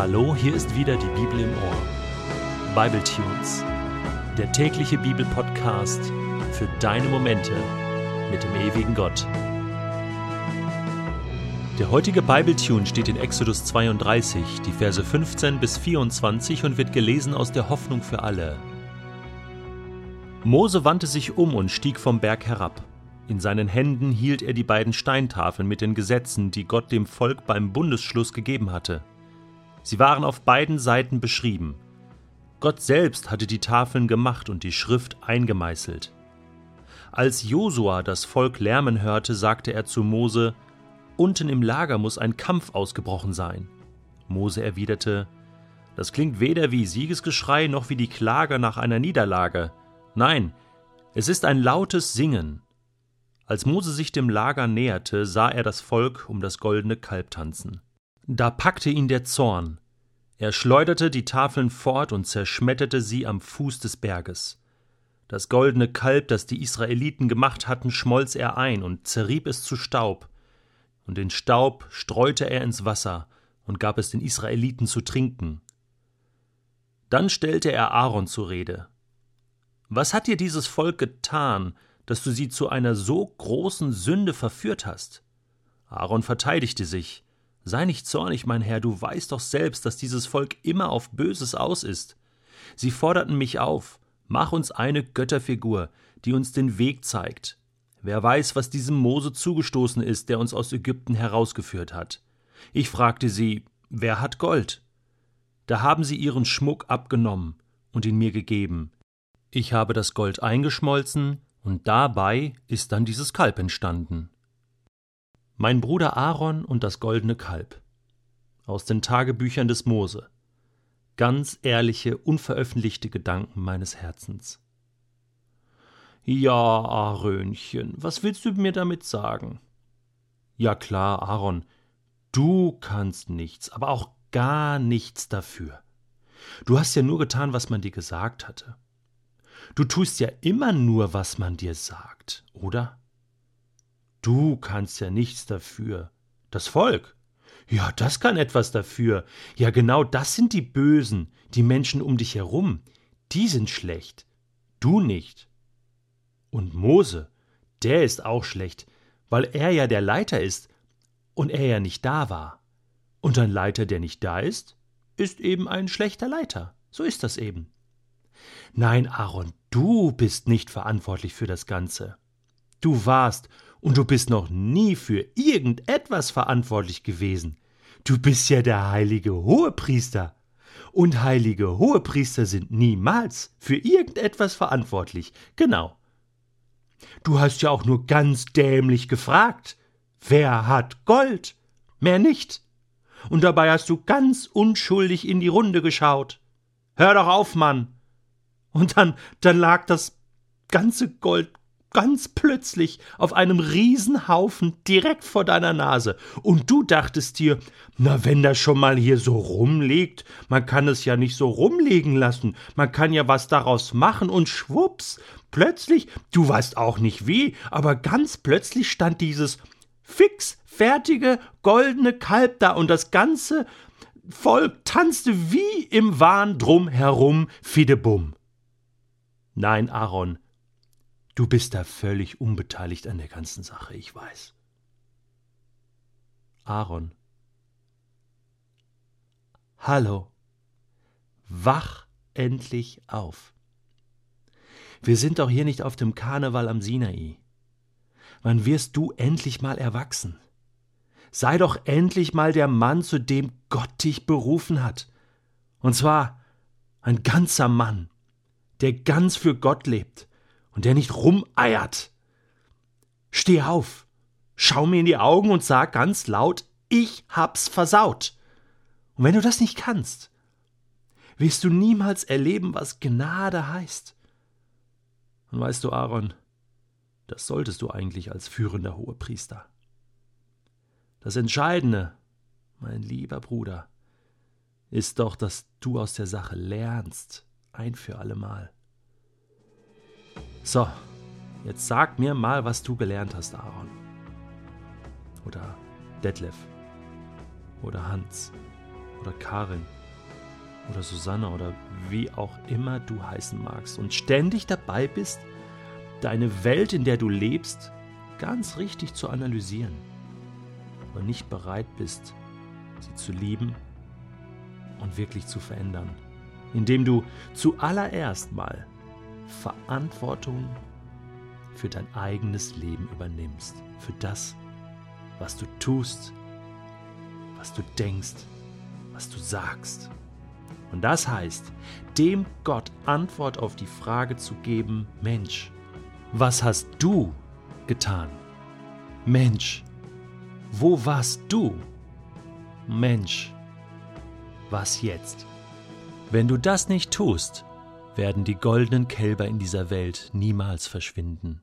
Hallo, hier ist wieder die Bibel im Ohr. Bible Tunes, der tägliche Bibelpodcast für deine Momente mit dem ewigen Gott. Der heutige Bible Tune steht in Exodus 32, die Verse 15 bis 24 und wird gelesen aus der Hoffnung für alle. Mose wandte sich um und stieg vom Berg herab. In seinen Händen hielt er die beiden Steintafeln mit den Gesetzen, die Gott dem Volk beim Bundesschluss gegeben hatte. Sie waren auf beiden Seiten beschrieben. Gott selbst hatte die Tafeln gemacht und die Schrift eingemeißelt. Als Josua das Volk lärmen hörte, sagte er zu Mose: Unten im Lager muss ein Kampf ausgebrochen sein. Mose erwiderte: Das klingt weder wie Siegesgeschrei noch wie die Klage nach einer Niederlage. Nein, es ist ein lautes Singen. Als Mose sich dem Lager näherte, sah er das Volk um das goldene Kalb tanzen. Da packte ihn der Zorn. Er schleuderte die Tafeln fort und zerschmetterte sie am Fuß des Berges. Das goldene Kalb, das die Israeliten gemacht hatten, schmolz er ein und zerrieb es zu Staub. Und den Staub streute er ins Wasser und gab es den Israeliten zu trinken. Dann stellte er Aaron zur Rede. Was hat dir dieses Volk getan, dass du sie zu einer so großen Sünde verführt hast? Aaron verteidigte sich. Sei nicht zornig, mein Herr, du weißt doch selbst, dass dieses Volk immer auf Böses aus ist. Sie forderten mich auf, mach uns eine Götterfigur, die uns den Weg zeigt. Wer weiß, was diesem Mose zugestoßen ist, der uns aus Ägypten herausgeführt hat. Ich fragte sie, wer hat Gold? Da haben sie ihren Schmuck abgenommen und ihn mir gegeben. Ich habe das Gold eingeschmolzen, und dabei ist dann dieses Kalb entstanden. Mein Bruder Aaron und das goldene Kalb. Aus den Tagebüchern des Mose. Ganz ehrliche, unveröffentlichte Gedanken meines Herzens. Ja, Aarönchen, was willst du mir damit sagen? Ja klar, Aaron, du kannst nichts, aber auch gar nichts dafür. Du hast ja nur getan, was man dir gesagt hatte. Du tust ja immer nur, was man dir sagt, oder? Du kannst ja nichts dafür. Das Volk. Ja, das kann etwas dafür. Ja, genau das sind die Bösen, die Menschen um dich herum. Die sind schlecht. Du nicht. Und Mose, der ist auch schlecht, weil er ja der Leiter ist und er ja nicht da war. Und ein Leiter, der nicht da ist, ist eben ein schlechter Leiter. So ist das eben. Nein, Aaron, du bist nicht verantwortlich für das Ganze. Du warst und du bist noch nie für irgendetwas verantwortlich gewesen. Du bist ja der heilige Hohepriester. Und heilige Hohepriester sind niemals für irgendetwas verantwortlich. Genau. Du hast ja auch nur ganz dämlich gefragt. Wer hat Gold? Mehr nicht. Und dabei hast du ganz unschuldig in die Runde geschaut. Hör doch auf, Mann. Und dann, dann lag das ganze Gold ganz plötzlich auf einem Riesenhaufen direkt vor deiner Nase. Und du dachtest dir, na, wenn das schon mal hier so rumliegt, man kann es ja nicht so rumliegen lassen, man kann ja was daraus machen und schwupps, plötzlich, du weißt auch nicht wie, aber ganz plötzlich stand dieses fix fertige goldene Kalb da und das ganze Volk tanzte wie im Wahn drum herum, fidebum. Nein, Aaron, Du bist da völlig unbeteiligt an der ganzen Sache, ich weiß. Aaron. Hallo. Wach endlich auf. Wir sind doch hier nicht auf dem Karneval am Sinai. Wann wirst du endlich mal erwachsen? Sei doch endlich mal der Mann, zu dem Gott dich berufen hat. Und zwar ein ganzer Mann, der ganz für Gott lebt und der nicht rumeiert. Steh auf, schau mir in die Augen und sag ganz laut, ich hab's versaut. Und wenn du das nicht kannst, wirst du niemals erleben, was Gnade heißt. Und weißt du, Aaron, das solltest du eigentlich als führender Hohepriester. Das Entscheidende, mein lieber Bruder, ist doch, dass du aus der Sache lernst, ein für allemal. So, jetzt sag mir mal, was du gelernt hast, Aaron. Oder Detlef. Oder Hans. oder Karin oder Susanne oder wie auch immer du heißen magst und ständig dabei bist, deine Welt, in der du lebst, ganz richtig zu analysieren, aber nicht bereit bist, sie zu lieben und wirklich zu verändern, indem du zuallererst mal Verantwortung für dein eigenes Leben übernimmst, für das, was du tust, was du denkst, was du sagst. Und das heißt, dem Gott Antwort auf die Frage zu geben, Mensch, was hast du getan? Mensch, wo warst du? Mensch, was jetzt? Wenn du das nicht tust, werden die goldenen Kälber in dieser Welt niemals verschwinden.